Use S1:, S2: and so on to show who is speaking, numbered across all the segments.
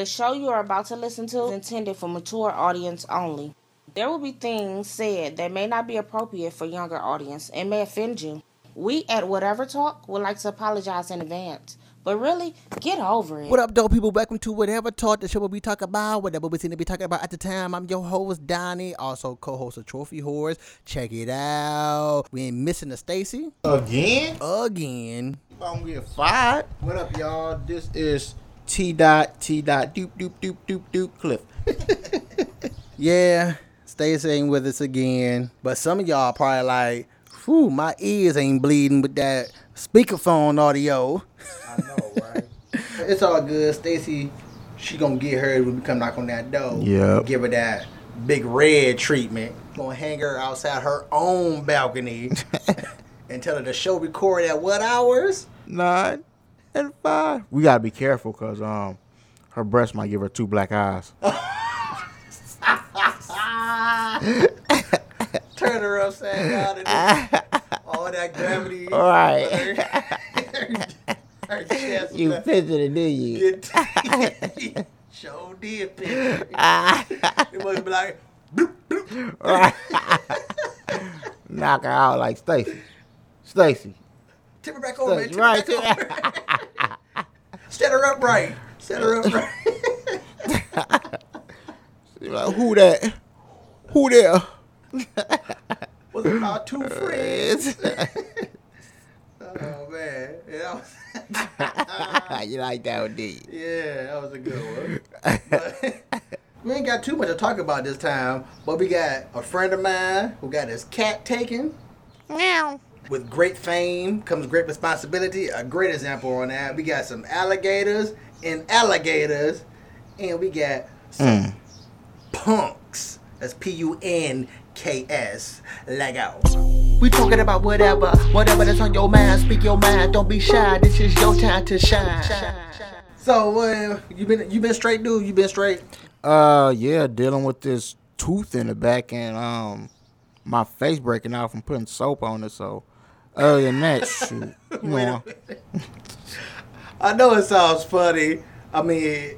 S1: The show you are about to listen to is intended for mature audience only. There will be things said that may not be appropriate for younger audience and may offend you. We at Whatever Talk would like to apologize in advance. But really, get over it.
S2: What up, dope people? Welcome to Whatever Talk, the show where we talk about whatever we seem to be talking about at the time. I'm your host, Donnie, also co-host of Trophy Horrors. Check it out. We ain't missing the Stacy.
S3: Again?
S2: Again.
S3: I'm get fired. What up, y'all? This is T dot T dot doop doop doop doop doop Cliff.
S2: Yeah, Stacy ain't with us again. But some of y'all probably like, whew, my ears ain't bleeding with that speakerphone audio.
S3: I know, right? it's all good. Stacy, she gonna get her when we come knock on that door.
S4: Yeah.
S3: Give her that big red treatment. Gonna hang her outside her own balcony and tell her the show record at what hours?
S4: Nine and five. We gotta be careful because um, her breast might give her two black eyes.
S3: Turn her upside down and all that gravity.
S4: All right.
S3: her, her chest.
S4: You it, did you?
S3: Show did picture. it must be like bloop, bloop.
S4: Knock her out like Stacy. Stacy.
S3: tip her back over. Tip
S4: Right.
S3: her back over. Set her up right. Set her up right.
S4: You're like, who that? Who there?
S3: Was it our two friends? oh man, yeah, that was,
S4: you like that one, did you?
S3: yeah, that was a good one. But we ain't got too much to talk about this time, but we got a friend of mine who got his cat taken. With great fame comes great responsibility. A great example on that. We got some alligators and alligators, and we got some punks. That's P U N K S. Leg out. We talking about whatever, whatever that's on your mind. Speak your mind. Don't be shy. This is your time to shine. So, uh, you been you been straight, dude? You been straight?
S4: Uh, yeah, dealing with this tooth in the back and um, my face breaking out from putting soap on it. So, Oh, other than that, shoot, know,
S3: I know it sounds funny. I mean,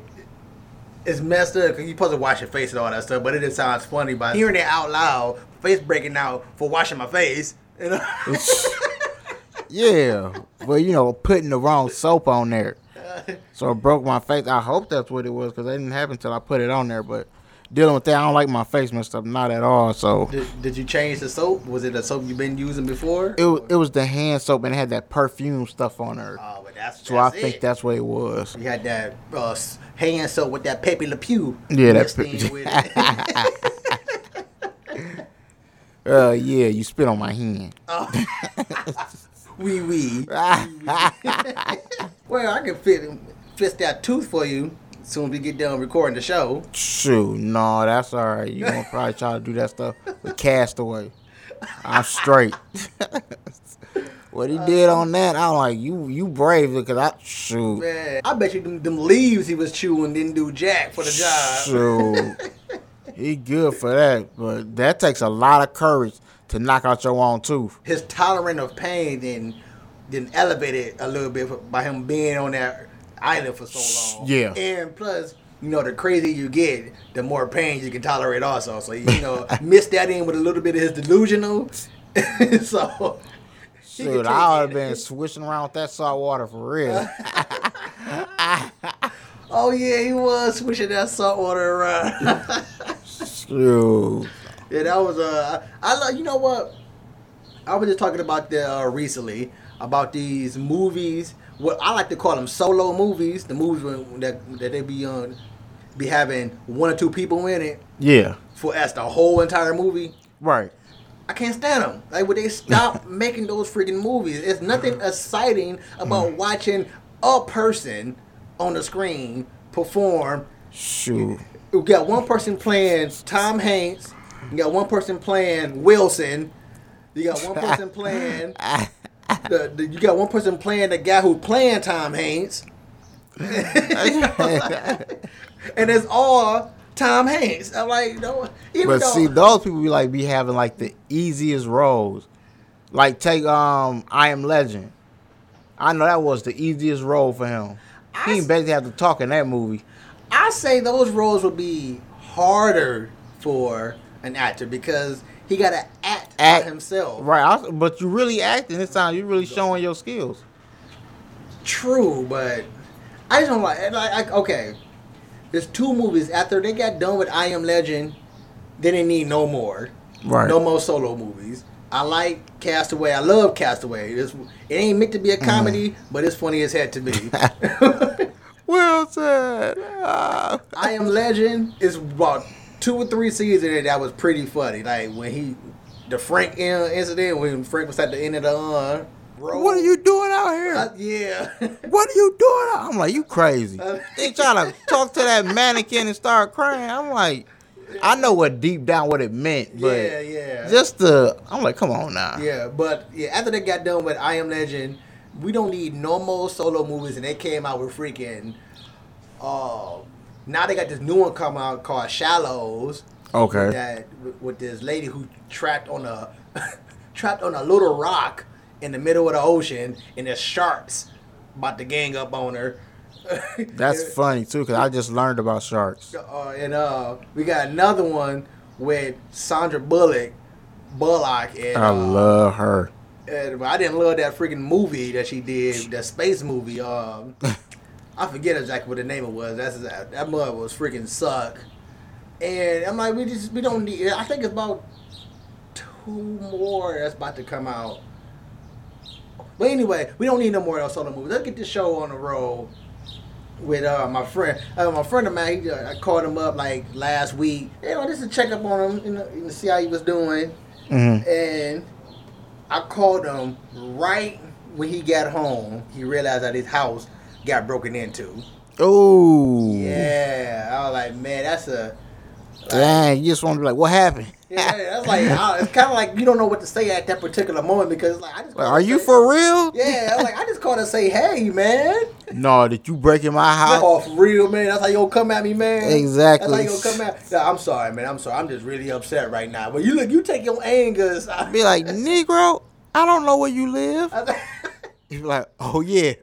S3: it's messed up because you supposed to wash your face and all that stuff, but it just sounds funny by hearing it out loud. Face breaking out for washing my face. You know?
S4: yeah, well, you know, putting the wrong soap on there, so it broke my face. I hope that's what it was because it didn't happen until I put it on there. But dealing with that, I don't like my face messed up, not at all. So
S3: did, did you change the soap? Was it a soap you've been using before?
S4: it wa- it was the hand soap and it had that perfume stuff on there.
S3: Oh, but that's
S4: So I
S3: that's
S4: think that's what it was.
S3: You had that uh, hand soap with that Pepe Le Pew.
S4: Yeah, that
S3: mixed
S4: pe-. Uh, yeah, you spit on my hand.
S3: Wee wee. Well, I can fit fix that tooth for you soon as we get done recording the show.
S4: Shoot, no, that's all right. You gonna probably try to do that stuff with Castaway. I'm straight. what he did on that, I'm like, you you brave because I shoot.
S3: Man, I bet you them, them leaves he was chewing didn't do jack for the job.
S4: Shoot. he good for that, but that takes a lot of courage to knock out your own tooth.
S3: His tolerance of pain then then elevated a little bit by him being on that island for so long.
S4: Yeah.
S3: And plus, you know, the crazier you get, the more pain you can tolerate also. So you know, mix that in with a little bit of his delusional. so
S4: Shoot, I would have been swishing around with that salt water for real.
S3: Oh yeah, he was swishing that salt water around.
S4: Shoot.
S3: yeah, that was uh, I like you know what? I was just talking about the uh, recently about these movies. What I like to call them solo movies. The movies when, that that they be on, be having one or two people in it
S4: Yeah.
S3: for as the whole entire movie.
S4: Right.
S3: I can't stand them. Like, would they stop making those freaking movies? It's nothing exciting about mm. watching a person on the screen perform.
S4: Shoot.
S3: You got one person playing Tom Hanks. You got one person playing Wilson. You got one person playing. The, the, you got one person playing the guy who's playing Tom Hanks. and it's all Tom Hanks. I'm like, no. Even
S4: But
S3: though,
S4: see, those people be like be having like the easiest roles. Like take um I Am Legend. I know that was the easiest role for him.
S3: I
S4: He basically have to talk in that movie.
S3: I say those roles would be harder for an actor because he got to act,
S4: Act-
S3: himself.
S4: Right, I, but you really acting this time. You really showing your skills.
S3: True, but I just don't like. like, okay, there's two movies after they got done with I Am Legend. They didn't need no more.
S4: Right.
S3: No more solo movies. I like Castaway. I love Castaway. It's, it ain't meant to be a comedy, but it's funny as heck to me.
S4: Well said. Ah.
S3: I Am Legend is about two or three it that was pretty funny. Like when he, the Frank in- incident when Frank was at the end of the uh, road.
S4: What are you doing out here?
S3: Uh, yeah.
S4: what are you doing? out- I'm like, you crazy. they trying to talk to that mannequin and start crying. I'm like, I know what deep down what it meant, but
S3: yeah, yeah.
S4: just the, I'm like, come on now.
S3: Yeah, but yeah, after they got done with I Am Legend, we don't need no more solo movies, and they came out with freaking. Uh, now they got this new one coming out called Shallows.
S4: Okay.
S3: That with, with this lady who trapped on a trapped on a little rock in the middle of the ocean, and there's sharks about to gang up on her.
S4: That's funny too, cause I just learned about sharks.
S3: Uh, and uh, we got another one with Sandra Bullock, Bullock, and
S4: I
S3: uh,
S4: love her.
S3: And I didn't love that freaking movie that she did, that space movie. Um, I forget exactly what the name it was. That's that, that mother was freaking suck. And I'm like, we just we don't need. I think it's about two more that's about to come out. But anyway, we don't need no more of those solo movies. Let's get this show on the road with uh, my friend. Uh, my friend of mine, he, uh, I called him up like last week. You know, just to check up on him, you know, to see how he was doing.
S4: Mhm.
S3: And I called him right when he got home. He realized that his house got broken into.
S4: Oh.
S3: Yeah, I was like, man, that's a.
S4: Dang, you just want to be like, what happened?
S3: Yeah, that's like I, it's kind of like you don't know what to say at that particular moment because like I just.
S4: Like, are you
S3: say-
S4: for real?
S3: Yeah, I was like I just called to say, hey, man.
S4: No, that you breaking my house?
S3: Oh, real, man. That's how you gonna come at me, man.
S4: Exactly.
S3: That's how you gonna come at. Yeah, I'm sorry, man. I'm sorry. I'm just really upset right now. But you look, you take your angers.
S4: Be like, Negro, I don't know where you live. You be like, oh yeah,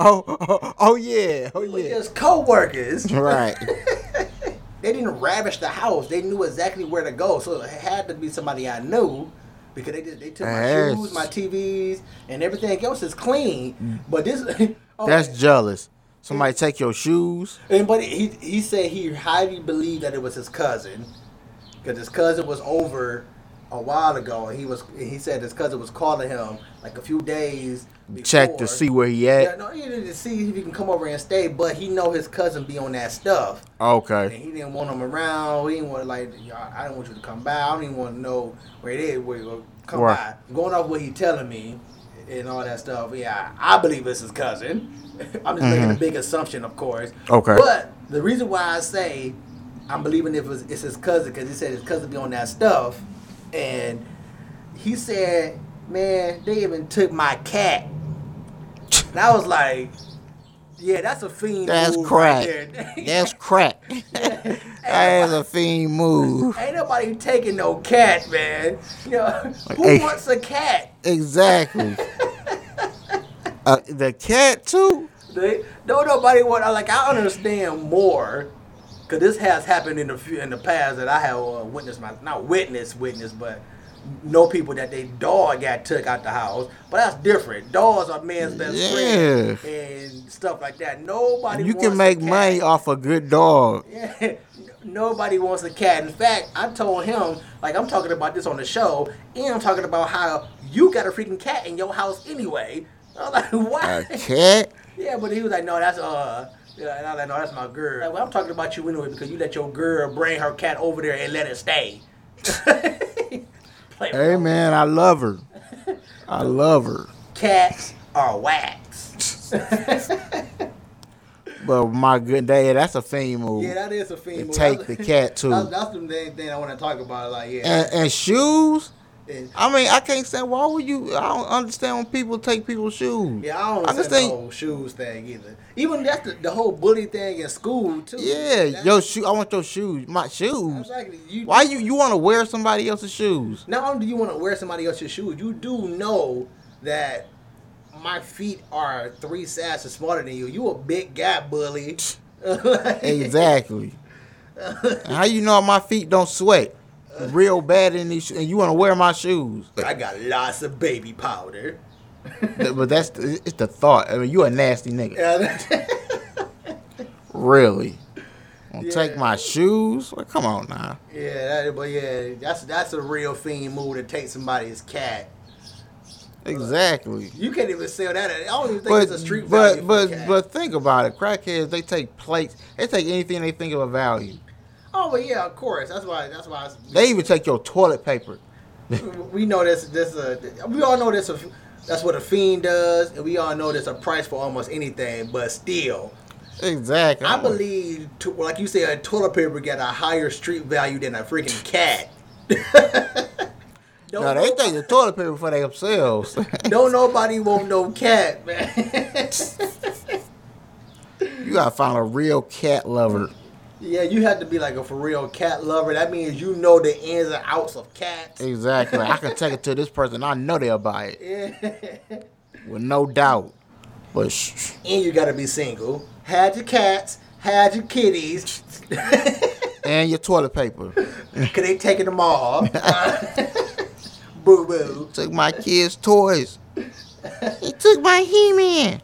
S4: oh oh, oh yeah, oh
S3: we
S4: yeah.
S3: just co-workers.
S4: Right.
S3: they didn't ravish the house. They knew exactly where to go. So it had to be somebody I knew because they just they took my
S4: Yes.
S3: shoes, my TVs, and everything else is clean. Mm. But this, oh,
S4: That's jealous. Somebody take your shoes.
S3: and but he he said he highly believed that it was his cousin because his cousin was over a while ago, and he was he said his cousin was calling him like a few days.
S4: Check to see where he
S3: Yeah,
S4: at.
S3: no, he to see if he can come over and stay, but he know his cousin be on that stuff.
S4: Okay.
S3: And he didn't want him around. He didn't want like, I don't want you to come by. I don't even want to know where it is. Where you come
S4: Right.
S3: by. Going off what he telling me and all that stuff. Yeah, I believe it's his cousin. I'm just making a big assumption, of course.
S4: Mm-hmm. Okay.
S3: But the reason why I say I'm believing if it's, it's his cousin because he said his cousin be on that stuff, and he said, man, they even took my cat. And I was like. Yeah, that's a fiend.
S4: That's
S3: move
S4: crack.
S3: Right.
S4: That's crack. That's a fiend move.
S3: Ain't nobody taking no cat, man. You know, who
S4: hey.
S3: wants a cat?
S4: Exactly. Uh, the cat too.
S3: They, don't nobody want. Like I understand more, cause this has happened in the few, in the past that I have uh, witnessed my not witness witness, but know people that they dog got took out the house. But that's different. Dogs are man's best friend and stuff like that. Nobody.
S4: You can make money off a good dog.
S3: Yeah, nobody wants a cat. In fact, I told him, like, I'm talking about this on the show, and I'm talking about how you got a freaking cat in your house anyway. I was like, why?
S4: A
S3: what?
S4: cat?
S3: yeah, but he was like, no, that's, uh, yeah, and I like, no, that's my girl. Like, well, I'm talking about you anyway because you let your girl bring her cat over there and let it stay.
S4: Hey man, I love her. I love her.
S3: Cats are wax.
S4: But my good day, that's a fiend move.
S3: yeah, that is a fiend.
S4: And
S3: move.
S4: take the cat, too.
S3: That's, that's the main thing I want to talk about. Like, yeah.
S4: and, and shoes.
S3: And-
S4: I mean, I can't say why would you? I don't understand when people take people's shoes.
S3: Yeah, I don't
S4: I
S3: understand
S4: think-
S3: the whole shoes thing either. Even that's the, the whole bully thing in school too.
S4: Yeah,
S3: That's-
S4: your shoe. I want your shoes. My shoes.
S3: Exactly. You,
S4: Why you you want to wear somebody else's shoes?
S3: Not only do you want to wear somebody else's shoes, you do know that my feet are three sizes smaller than you. You a big guy, bully.
S4: exactly. How you know my feet don't sweat real bad in these? And you want to wear my shoes?
S3: I got lots of baby powder.
S4: but that's the, it's the thought. I mean, you a nasty nigga. Yeah. really?
S3: Yeah.
S4: take my shoes? Well, come on now.
S3: Yeah, that, but yeah, that's that's a real fiend move to take somebody's cat.
S4: Exactly.
S3: You can't even sell that. I don't even think
S4: But
S3: it's a street value.
S4: but but but think about it. Crackheads they take plates. They take anything they think of a value.
S3: Oh, well, yeah, of course. That's why. That's why. It's,
S4: They even take your toilet paper.
S3: we know this. This. Uh, we all know this. That's what a fiend does, and we all know there's a price for almost anything. But still,
S4: Exactly.
S3: I believe, to, like you said, a toilet paper got a higher street value than a freaking cat.
S4: No, they take the toilet paper for themselves.
S3: don't nobody want no cat, man.
S4: you gotta find a real cat lover.
S3: Yeah, you have to be like a for real cat lover. That means you know the ins and outs of cats.
S4: Exactly. I can take it to this person. I know they'll buy it
S3: Yeah.
S4: with no doubt. But shh,
S3: and you gotta be single. Had your cats, had your kitties.
S4: and your toilet paper.
S3: Cause they taking them all. boo boo.
S4: Took my kids' toys. He took my He-Man.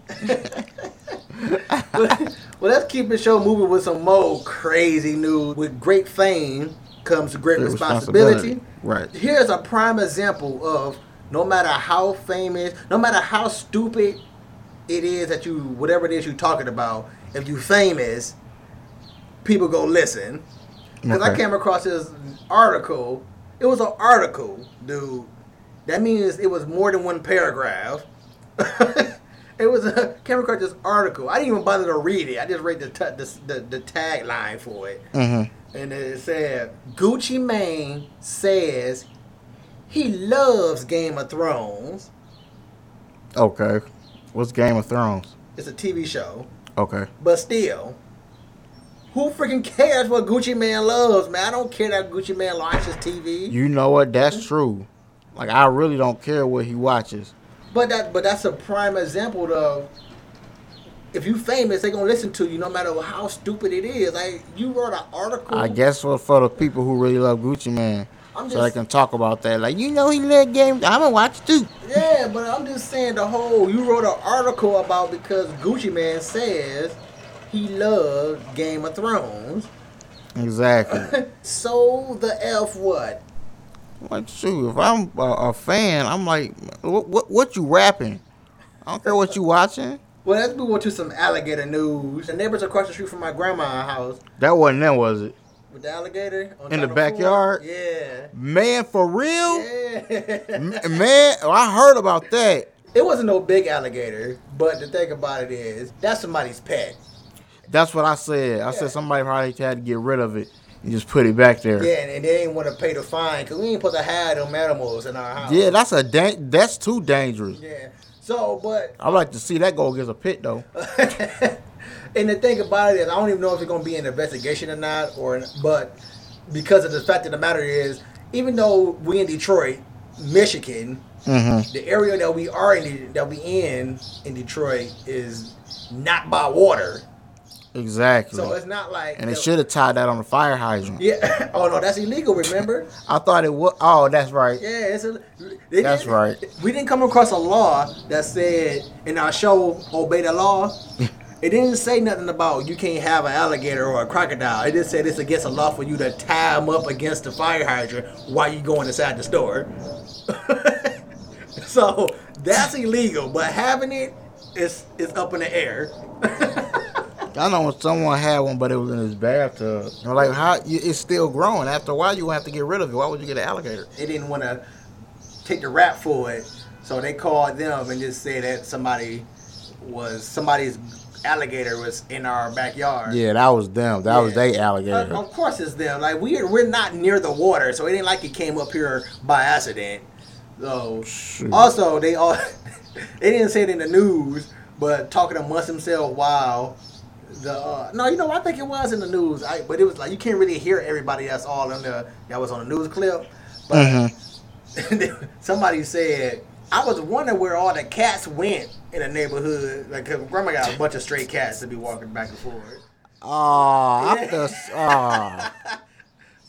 S3: Well, let's keep the show moving with some more crazy news. With great fame comes great
S4: Great
S3: responsibility.
S4: Right.
S3: Here's a prime example of no matter how famous, no matter how stupid it is that you, whatever it is you're talking about, if you famous, people go listen. Because I came across this article. It was an article, dude. That means it was more than one paragraph. it was a came across this article. I didn't even bother to read it. I just read the t- the, the, the tagline for it.
S4: Mm-hmm.
S3: And it said, Gucci Mane says he loves Game of Thrones.
S4: Okay. What's Game of Thrones?
S3: It's a TV show.
S4: Okay.
S3: But still, who freaking cares what Gucci Mane loves, man? I don't care that Gucci Mane watches TV.
S4: You know what? That's true. Like I really don't care what he watches.
S3: But that but that's a prime example of if you famous, they gonna listen to you no matter how stupid it is. Like you wrote an article.
S4: I guess for for the people who really love Gucci Mane,
S3: I'm
S4: so they can talk about that. Like you know he led game. I'm gonna watch too.
S3: Yeah, but I'm just saying the whole you wrote an article about because Gucci Mane says he loves Game of Thrones.
S4: Exactly.
S3: So the F what?
S4: Like shoot, if I'm a, a fan, I'm like, what, what what you rapping? I don't care what you watching.
S3: Well, let's move on to some alligator news. The neighbors across the street from my grandma's house
S4: That wasn't them, was it?
S3: with the alligator on
S4: In the backyard?
S3: 4. Yeah.
S4: Man, for real?
S3: Yeah.
S4: Man, I heard about that.
S3: It wasn't no big alligator, but the thing about it is, that's somebody's pet.
S4: That's what I said. I said somebody probably had to get rid of it and just put it back there.
S3: Yeah, and, they didn't want to pay the fine because we ain't supposed to have them animals in our house.
S4: Yeah, that's a da- that's too dangerous.
S3: Yeah. So, but,
S4: I'd like to see that go against a pit though.
S3: and the thing about it is, I don't even know if it's going to be an investigation or not, or but because of the fact of the matter is, even though we in Detroit, Michigan,
S4: Mm-hmm.
S3: the area that we are in, that we in in Detroit is not by water.
S4: Exactly.
S3: So it's not like
S4: and
S3: it
S4: should have tied that on the fire hydrant.
S3: Yeah. Oh no, that's illegal. Remember?
S4: I thought it was. Oh, that's right.
S3: Yeah, it's a.
S4: That's right.
S3: We didn't come across a law that said in our show "Obey the Law." it didn't say nothing about you can't have an alligator or a crocodile. It just said it's against the law for you to tie them up against the fire hydrant while you going inside the store. so that's illegal, but having it is is up in the air.
S4: I know someone had one, but it was in his bathtub. I'm like, how? It's still growing. After a while, you have to get rid of it. Why would you get an alligator?
S3: they didn't want to take the rap for it, so they called them and just said that somebody was somebody's alligator was in our backyard.
S4: Yeah, that was them. That was they alligator.
S3: Of course it's them. Like we're we're not near the water, so it ain't like it came up here by accident. So
S4: Shoot.
S3: also they all they didn't say it in the news, but talking amongst themselves while the uh, no, you know I think it was in the news. I, but it was like you can't really hear everybody that's all in there that was on the news clip. But
S4: Mhm.
S3: somebody said I was wondering where all the cats went in the neighborhood. Like 'cause grandma got a bunch of stray cats to be walking back and forth.
S4: Oh, I'm just. Oh,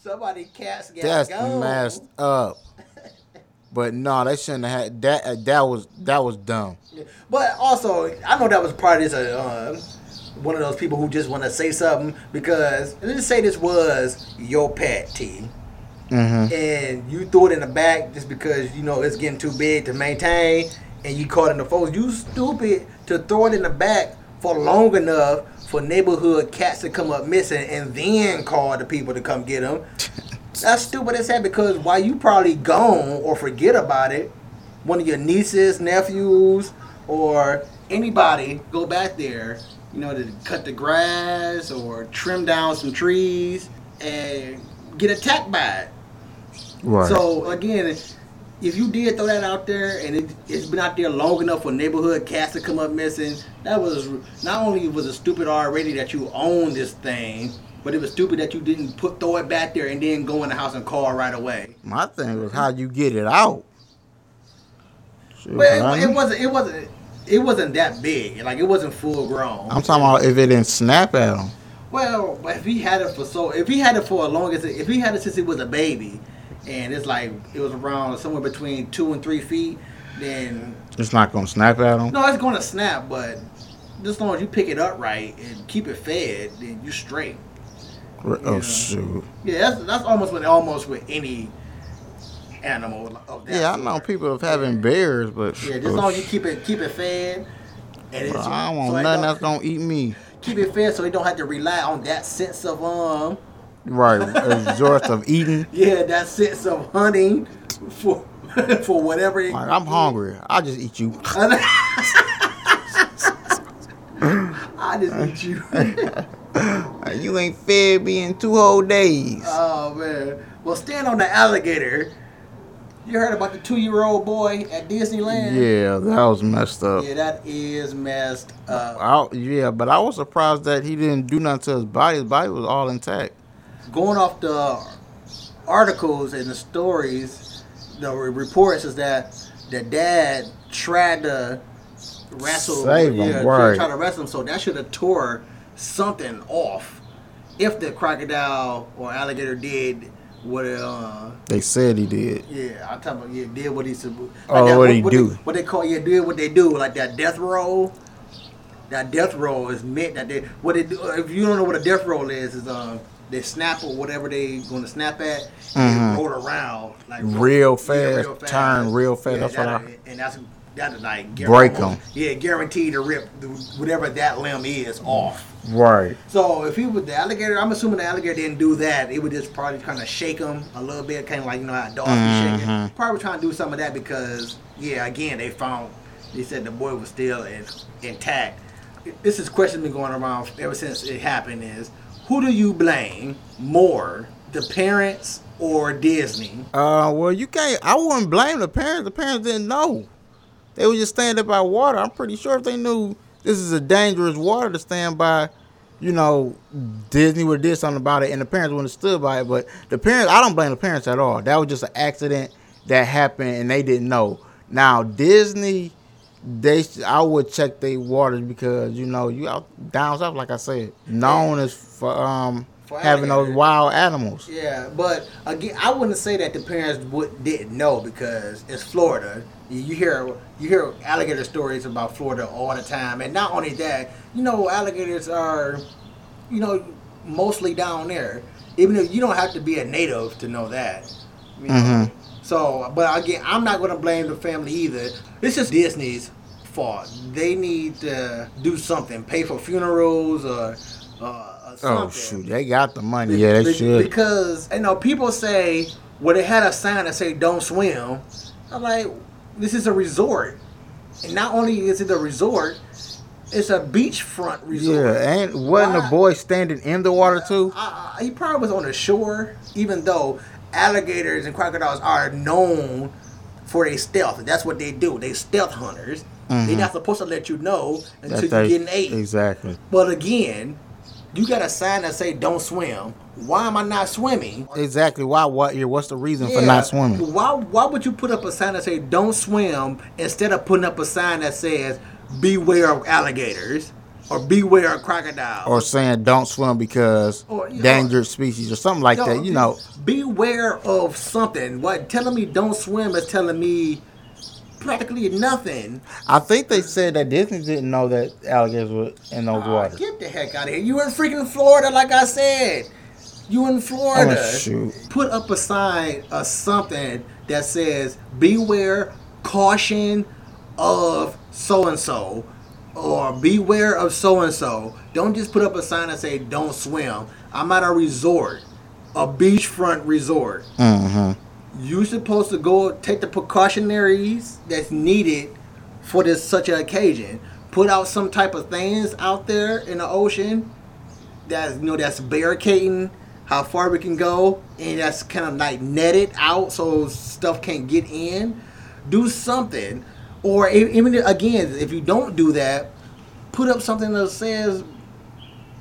S3: Somebody cats got
S4: that's messed up. But no, they shouldn't have had that. That was that was dumb.
S3: But also, I know that was part of this. Uh, one of those people who just want to say something because let's just say this was your pet, T,
S4: Mm-hmm.
S3: and you threw it in the back just because you know it's getting too big to maintain, and you caught in the folks. You stupid to throw it in the back for long enough for neighborhood cats to come up missing and then call the people to come get them. That's stupid as hell because while you probably gone or forget about it, one of your nieces, nephews, or anybody go back there, you know, to cut the grass or trim down some trees and get attacked by it.
S4: Right.
S3: So again, if you did throw that out there and it, it's been out there long enough for neighborhood cats to come up missing, that was not only was it stupid already that you own this thing, but it was stupid that you didn't put throw it back there and then go in the house and call right away.
S4: My thing was how you get it out.
S3: Well, it, it wasn't. It wasn't. It wasn't that big. Like it wasn't full grown.
S4: I'm talking about if it didn't snap at him.
S3: Well, if he had it for so, if he had it for as long as, if he had it since he was a baby, and it's like it was around somewhere between two and three feet, then
S4: It's not gonna snap at him.
S3: no, it's going to snap. But just as long as you pick it up right and keep it fed, then you straight.
S4: Oh shoot.
S3: Yeah, that's that's almost with almost with any animal of that.
S4: Yeah, I know people of having bears, but
S3: Yeah, just as long as you keep it keep it fed. And it's,
S4: I don't want
S3: it
S4: nothing that's gonna eat me.
S3: keep it fed so they don't have to rely on that sense of um
S4: Right, resort of eating.
S3: yeah that sense of hunting for for whatever
S4: Like I'm hungry. I'll just eat you.
S3: I just eat you
S4: You ain't fed me in two whole days.
S3: oh man well stand on the alligator you heard about the two-year-old boy at Disneyland
S4: Yeah, that was messed up.
S3: yeah that is messed up
S4: I, yeah, but I was surprised that he didn't do nothing to his body. His body was all intact.
S3: going off the articles and the stories, the reports is that the dad tried to wrestle,
S4: Save him,
S3: yeah,
S4: right.
S3: tried to wrestle him, so that should have tore something off. If the crocodile or alligator did what, it, uh,
S4: They said he did.
S3: yeah, I'm talking about, yeah, did what he said.
S4: Oh, what he
S3: what
S4: do?
S3: They, what they call, yeah, did what they do, like that death roll. That death roll is meant that they what they do. If you don't know what a death roll is, is um they snap or whatever they going to snap at, and
S4: Mhm.
S3: roll around like
S4: Real fast, turn real fast, that's what
S3: that-
S4: I-
S3: and that's that is like
S4: Break 'em.
S3: Yeah, guaranteed to rip whatever that limb is off.
S4: Right.
S3: So if he was the alligator, I'm assuming the alligator didn't do that. It would just probably kind of shake him a little bit, kind of like you know how dogs be shaking.
S4: Mhm.
S3: Probably trying to do some of that because yeah, again they found they said the boy was still in, intact. This is question been going around ever since it happened. Is who do you blame more, the parents or Disney?
S4: Uh, well, you can't. I wouldn't blame the parents. The parents didn't know. They were just standing by water. I'm pretty sure if they knew this is a dangerous water to stand by, you know, Disney would have did something about it, and the parents wouldn't have stood by it. But the parents, I don't blame the parents at all. That was just an accident that happened, and they didn't know. Now Disney, they, I would check their waters because you know you out down south, like I said, known as for um
S3: For
S4: having those wild animals.
S3: Yeah, but again, I wouldn't say that the parents would, didn't know because it's Florida. You, hear you hear alligator stories about Florida all the time, and not only that, you know, alligators are, you know, mostly down there. Even if you don't have to be a native to know that. You know?
S4: Mhm.
S3: So, but again, I'm not going to blame the family either. It's just Disney's fault. They need to do something, pay for funerals or. Uh, something.
S4: Oh shoot, they got the money. Yeah, they
S3: Be-
S4: should.
S3: Because you know, people say, well, they had a sign that say "Don't swim." I'm like, this is a resort, and not only is it a resort, it's a beachfront resort.
S4: Yeah, and wasn't
S3: Why-
S4: the boy standing in the water too?
S3: Uh, he probably was on the shore, even though alligators and crocodiles are known for their stealth. That's what they do. They stealth hunters. They're
S4: Mhm.
S3: not supposed to let you know until you're getting ate.
S4: Exactly.
S3: But again, you got a sign that say "Don't swim." Why am I not swimming?
S4: Exactly. Why? What? Yeah, What's the reason for not swimming?
S3: Why why would you put up a sign that say don't swim instead of putting up a sign that says beware of alligators? or beware of crocodiles?
S4: Or saying don't swim because
S3: Or, you know,
S4: dangerous species or something like that. You know,
S3: beware of something. What telling me don't swim is telling me practically nothing.
S4: I think they said that Disney didn't know that alligators were in those
S3: Ah,
S4: waters.
S3: get the heck out of here! You in freaking Florida, like I said. You in Florida.
S4: Oh, shoot.
S3: Put up a sign or something that says "Beware, caution of so and so," or "Beware of so and so." Don't just put up a sign that say "Don't swim." I'm at a resort, a beachfront resort.
S4: Mm-hmm.
S3: You're supposed to go take the precautionaries that's needed for this such an occasion. Put out some type of things out there in the ocean that's you know that's barricading how far we can go and that's kind of like netted out so stuff can't get in. Do something, or even again, if you don't do that, put up something that says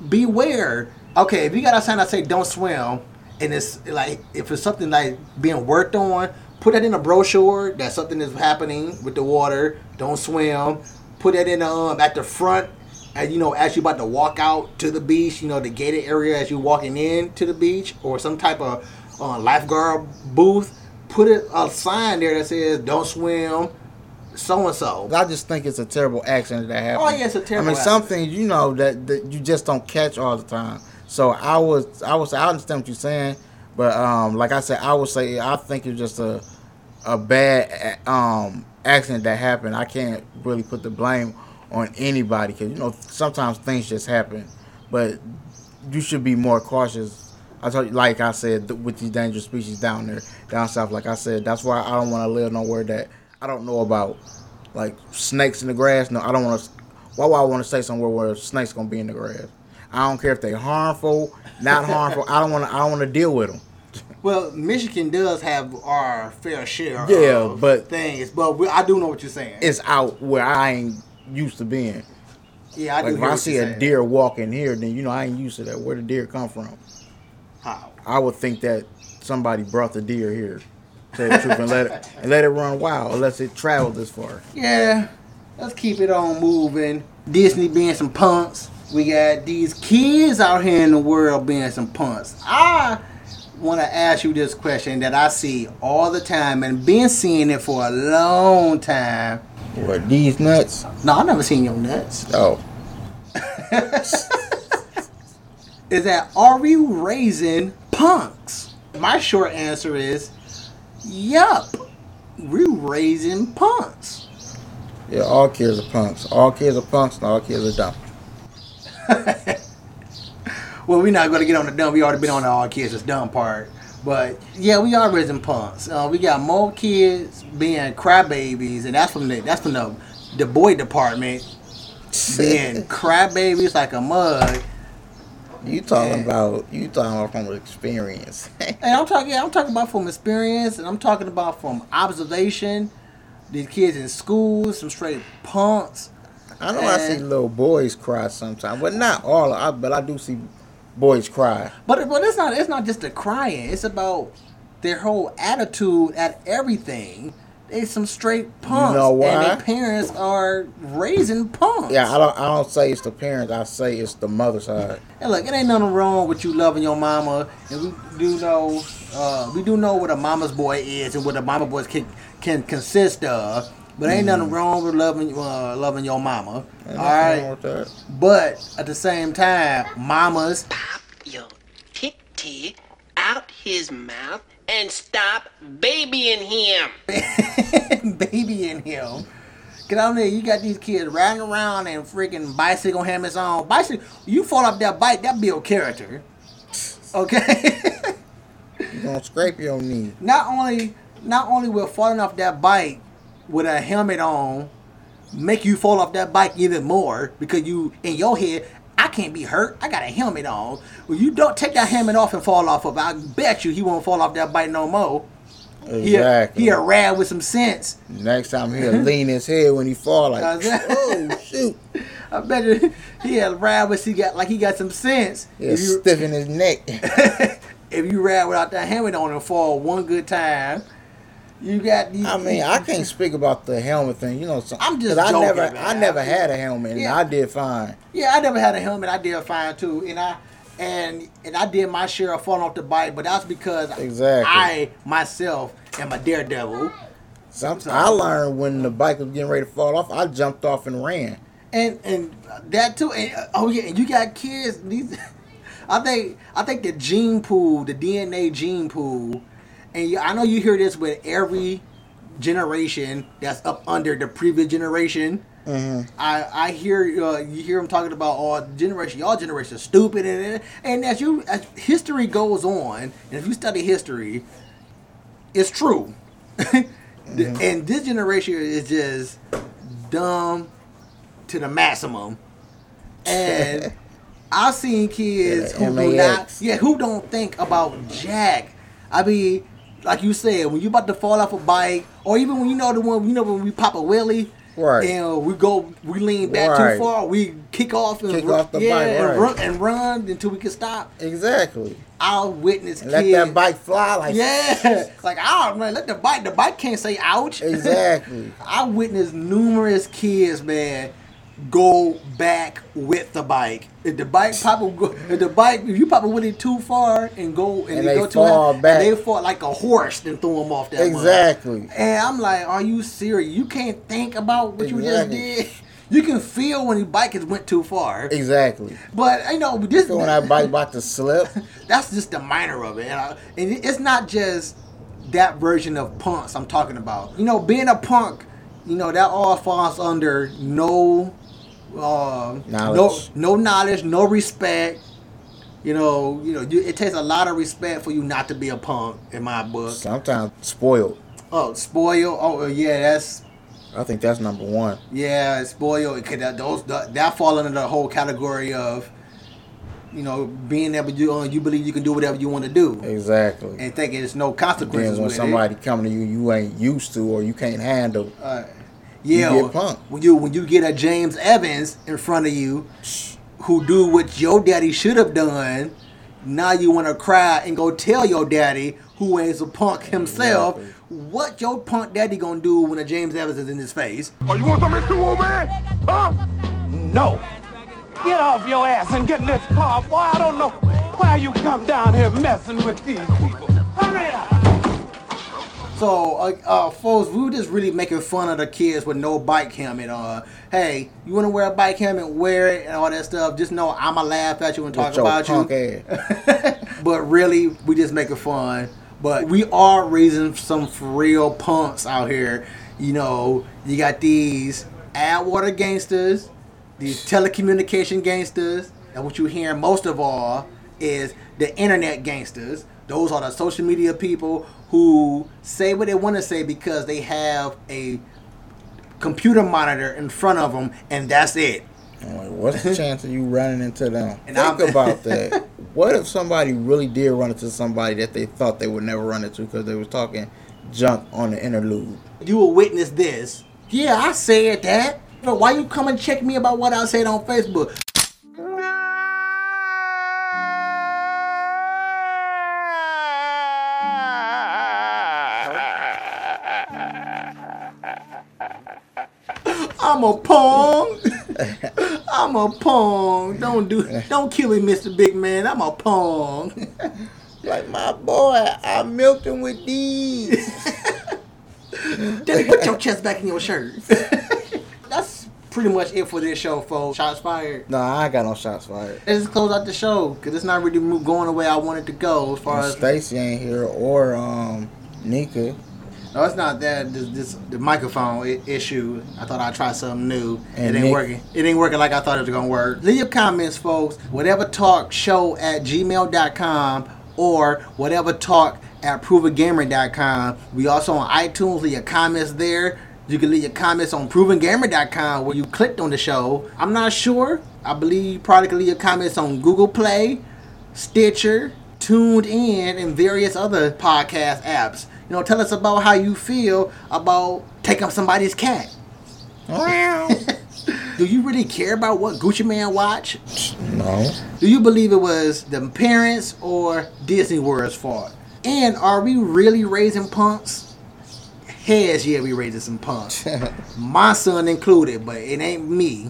S3: beware. Okay, if you got a sign that say don't swim, and it's like if it's something like being worked on, put that in a brochure that something is happening with the water. Don't swim. Put that in um at the front, and you know as you about to walk out to the beach, you know the gated area as you're walking in to the beach, or some type of uh, lifeguard booth. Put it a sign there that says don't swim. So and so.
S4: I just think it's a terrible accident that happened.
S3: Oh, yeah, it's a terrible
S4: I mean,
S3: accident.
S4: things you know that, that you just don't catch all the time. So I was, I was, I understand what you're saying, but um, like I said, I would say I think it's just a a bad um accident that happened. I can't really put the blame on anybody because you know sometimes things just happen, but you should be more cautious. I told you, like I said, th- with these dangerous species down there, down south. Like I said, that's why I don't want to live nowhere that I don't know about, like snakes in the grass. No, I don't want to. Why would I want to stay somewhere where snakes gonna be in the grass? I don't care if they're harmful, not harmful. I don't want to. I don't want to deal with them.
S3: Well, Michigan does have our fair share.
S4: Yeah,
S3: of
S4: but-
S3: things, but we, I do know what you're saying.
S4: It's out where I ain't used to being.
S3: yeah, I do.
S4: Like if
S3: hear
S4: I see a
S3: saying.
S4: deer walking here, then you know I ain't used to that. Where did the deer come from?
S3: How?
S4: I would think that somebody brought the deer here, tell the truth, and let it and let it run wild unless it traveled this far.
S3: Yeah, let's keep it on moving. Disney being some punks. We got these kids out here in the world being some punks. I want to ask you this question that I see all the time and been seeing it for a long time.
S4: What these nuts?
S3: No, I've never seen your nuts.
S4: Oh,
S3: is that are we raising punks? My short answer is, yup, we're raising punks.
S4: Yeah. All kids are punks. All kids are punks, and all kids are dumb.
S3: Well, we're not gonna get on the dumb. We already been on the all kids is dumb part. But yeah, we are raising punks. Uh, we got more kids being crybabies, and that's from the that's from the the boy department being crybabies like a mug.
S4: You talking
S3: Yeah.
S4: about you talking about from experience?
S3: And I'm talking, yeah, I'm talking about from experience, and I'm talking about from observation. These kids in school, some straight punks.
S4: I know I see little boys cry sometimes, but not all. I, but I do see boys cry.
S3: But but it's not it's not just the crying. It's about their whole attitude at everything. They some straight punks,
S4: know
S3: and their parents are raising punks.
S4: Yeah, I don't. I don't say it's the parents. I say it's the mother side.
S3: And look, it ain't nothing wrong with you loving your mama, and we do know uh, we do know what a mama's boy is and what a mama boy can can consist of. But ain't nothing wrong with loving uh, loving your mama.
S4: Ain't
S3: all
S4: nothing
S3: right.
S4: wrong with that.
S3: But at the same time, mamas
S5: pop your titty out his mouth and stop babying him.
S3: babying him. Get on there, you got these kids riding around and freaking bicycle helmets on. Bicycle, you fall off that bike, that build character. Okay.
S4: You gonna scrape your knee.
S3: not only, not only will falling off that bike with a helmet on make you fall off that bike even more because you in your head. I can't be hurt. I got a helmet on. Well, you don't take that helmet off and fall off of. I bet you he won't fall off that bike no more. He a,
S4: Exactly.
S3: he a rad with some sense.
S4: Next time he'll lean his head when he fall like,
S3: that?
S4: oh shoot,
S3: I bet you he a ride with he got like he got some sense.
S4: he'll stiffen his neck.
S3: if you ride without that helmet on and fall one good time, You got.
S4: I mean, I can't speak about the helmet thing. You know, so,
S3: I'm just
S4: I
S3: joking,
S4: never,
S3: man.
S4: I never had a helmet,
S3: Yeah.
S4: and I did fine.
S3: Yeah, I never had a helmet. I did fine too, and I and and I did my share of falling off the bike, but that's because
S4: Exactly.
S3: I myself am a daredevil,
S4: Some, I learned when the bike was getting ready to fall off, I jumped off and ran.
S3: and and that too. And, uh, oh yeah, and you got kids. These, I think I think the gene pool, the DNA gene pool, and you, I know you hear this with every generation that's up under the previous generation. I I hear uh, you hear them talking about oh generation y'all generation is stupid and and as you as history goes on and if you study history, it's true. And this generation is just dumb to the maximum. And I've seen kids
S4: Yeah,
S3: who do not, yeah, who don't think about jack. I mean, like you said, when you about to fall off a bike, or even when you know the one, you know when we pop a wheelie,
S4: Right.
S3: And we go, we lean back
S4: Right.
S3: too far, we kick off and
S4: Kick
S3: run,
S4: off the
S3: yeah,
S4: bike,
S3: and
S4: right.
S3: run and run until we can stop.
S4: Exactly.
S3: I'll witness
S4: And
S3: kids.
S4: let that bike fly like
S3: Yeah, like ah, I don't let the bike. The bike can't say ouch.
S4: Exactly.
S3: I witnessed numerous kids, man, go back with the bike. If the bike pop if the bike, if you pop a wheelie too far and go and,
S4: And
S3: they go too high,
S4: back.
S3: they fall like a horse and throw them off that. mud.
S4: Exactly.
S3: And I'm like, are you serious? You can't think about what you just did. You can feel when the bike has went too far.
S4: Exactly.
S3: But you know, this
S4: So when that bike about to slip,
S3: that's just the minor of it. And, I, and it's not just that version of punks I'm talking about. You know, being a punk, you know, that all falls under no, uh, no,
S4: Knowledge.
S3: no knowledge, no respect. You know, you know, you, it takes a lot of respect for you not to be a punk in my book.
S4: sometimes spoiled.
S3: Oh, spoil. Oh, yeah, that's
S4: I think that's number one.
S3: yeah, spoil. It could that those that, that fall under the whole category of, you know, being able to uh, You believe you can do whatever you want to do.
S4: Exactly.
S3: and thinking there's no
S4: Then
S3: consequences
S4: when
S3: with
S4: somebody coming to you, you ain't used to or you can't handle.
S3: Uh, yeah,
S4: You get punked.
S3: when you when you get a James Evans in front of you, who do what your daddy should have done, now you want to cry and go tell your daddy, who is a punk himself,
S4: Exactly.
S3: what your punk daddy gonna do when a James Evans is in his face.
S6: Oh, you want something too, old man? Huh? No. Get off your ass and get in this car, boy. I don't know why you come down here messing with these people. Hurry up.
S3: So, uh, uh, folks, we were just really making fun of the kids with no bike helmet on. Hey, you want to wear a bike helmet? Wear it and all that stuff. Just know I'ma laugh at you and talk about you. but really, we just making fun. But we are raising some real punks out here. You know, you got these Adwater gangsters, these telecommunication gangsters, and what you hear most of all is the internet gangsters. Those are the social media people who say what they want to say because they have a computer monitor in front of them, and that's it.
S4: Like, what's the chance of you running into them?
S3: And
S4: Think
S3: I'm-
S4: about that. What if somebody really did run into somebody that they thought they would never run into because they was talking junk on the interlude?
S3: you will witness this. Yeah, I said that. Why you come and check me about what I said on Facebook? I'm a pong. I'm a pong. Don't do don't kill me, Mr. Big Man. I'm a pong.
S4: Like my boy, I milked him with these.
S3: Daddy, put your chest back in your shirt. That's pretty much it for this show, folks. Shots fired.
S4: no, I got no shots fired.
S3: Let's just close out the show because it's not really going the way I wanted to go. As far as
S4: Stacy ain't here or um Nika.
S3: No, it's not that. This, this the microphone I- issue. I thought I'd try something new.
S4: And
S3: it ain't
S4: Nick-
S3: working. It ain't working like I thought it was gonna work. Leave your comments, folks. Whatever talk show at gmail.com or whatever talk at provengamer.com. We also on iTunes. Leave your comments there. You can leave your comments on provengamer.com where you clicked on the show. I'm not sure. I believe you probably can leave your comments on Google Play, Stitcher, TuneIn, and various other podcast apps. You know, tell us about how you feel about taking somebody's cat. Do you really care about what Gucci Mane watch?
S4: No.
S3: Do you believe it was the parents or Disney World's fault? And are we really raising punks? Heads, yeah, we raising some punks. My son included, but it ain't me.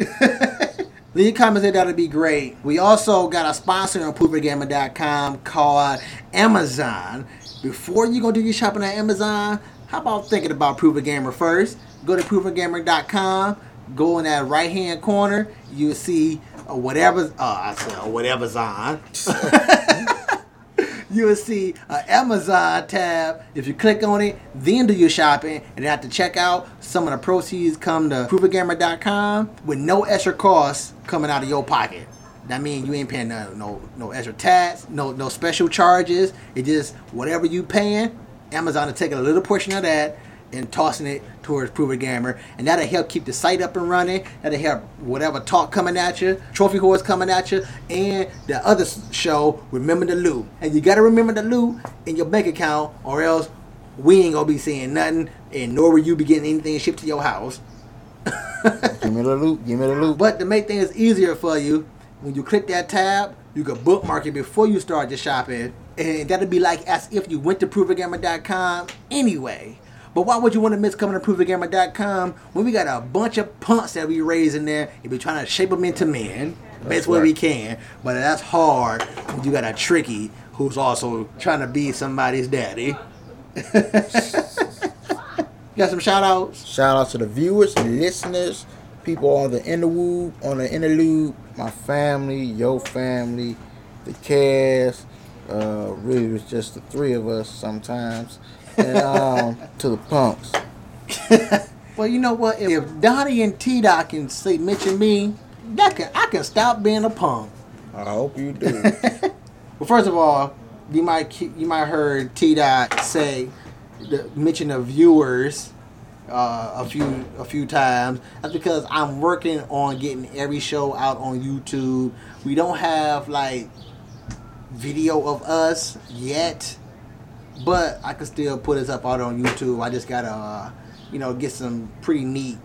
S3: Leave comments there, that'll be great. We also got a sponsor on ProvenGamer.com called Amazon. Before you go do your shopping at Amazon, how about thinking about Proven Gamer first? Go to ProvenGamer.com, go in that right hand corner, you'll see uh, whatever, uh, I said uh, whatever's on. you will see an Amazon tab. If you click on it, then do your shopping, and the checkout, some of the proceeds come to provengamer.com with no extra costs coming out of your pocket. That means you ain't paying no, no no extra tax, no no special charges. It just whatever you paying, Amazon is taking a little portion of that and tossing it towards Proven Gamer, and that'll help keep the site up and running. That'll help whatever talk coming at you, Trophy Horse coming at you, and the other show, Remember the Loot. And you gotta remember the loot in your bank account, or else we ain't gonna be seeing nothing, and nor will you be getting anything shipped to your house.
S4: give me the loot, give me the loot.
S3: But to make things easier for you, when you click that tab, you can bookmark it before you start your shopping. And that'll be like as if you went to provengamer.com anyway. But why would you want to miss coming to ProvenGamer.com when we got a bunch of punks that we raise in there and be trying to shape them into men best way we can. But that's hard when you got a tricky who's also trying to be somebody's daddy. got some shout outs?
S4: Shout out to the viewers, listeners, people on the interlude, on the interlude, my family, your family, the cast. Uh, really, it was just the three of us sometimes and um, to the punks.
S3: well, you know what? If Donnie and T Dot can say mention me, that can I can stop being a punk.
S4: I hope you do.
S3: well, first of all, you might you might heard T Dot say the, mention of viewers uh, a few a few times. That's because I'm working on getting every show out on YouTube. We don't have like video of us yet but I can still put this up out on YouTube. I just gotta, uh, you know, get some pretty neat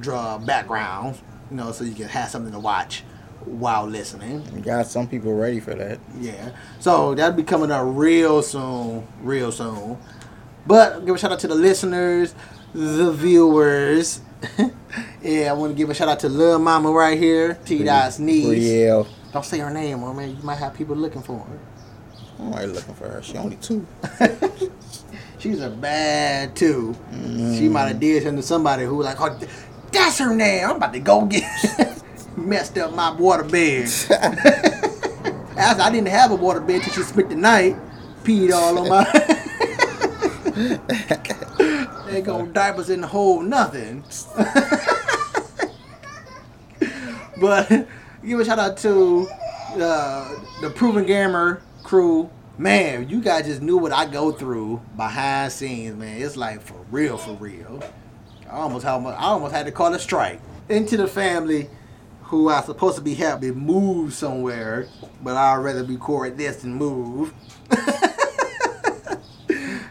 S3: draw backgrounds, you know, so you can have something to watch while listening.
S4: You got some people ready for that.
S3: Yeah. So that'll be coming up real soon, real soon. But give a shout out to the listeners, the viewers. yeah, I want to give a shout out to Lil Mama right here, T Dot's niece.
S4: Yeah.
S3: Don't say her name, man. You might have people looking for her.
S4: I'm already looking for her. She only two.
S3: She's a bad two. Mm. She might have did something to somebody who like, oh, that's her name. I'm about to go get messed up my water bed. I didn't have a water bed till she spent the night, peed all on my. Ain't go diapers in the hole, nothing. but give a shout out to uh, the Proven Gamer crew, man, you guys just knew what I go through behind scenes, man. It's like for real, for real. I almost had, I almost had to call a strike. Into the family who I supposed to be helping move somewhere, but I'd rather record this than move.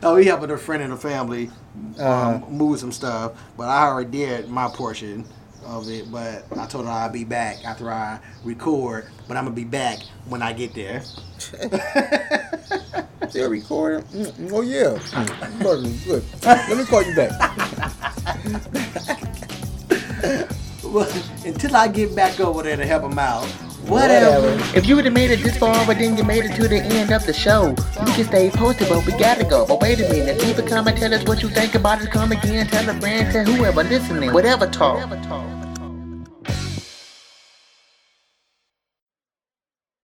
S3: oh, we helping a friend in the family um, uh-huh. move some stuff, but I already did my portion of it, but I told her I'd be back after I record. But I'm gonna be back when I get there.
S4: Still recording? Oh yeah. Mm, good. Let me call you back.
S3: well, until I get back over there to help him out, Whatever.
S1: If you would have made it this far, but then you made it to the end of the show, you can stay posted, but we gotta go. But wait a minute, leave a comment, tell us what you think about it. Come again, tell a friend, tell whoever listening, whatever talk.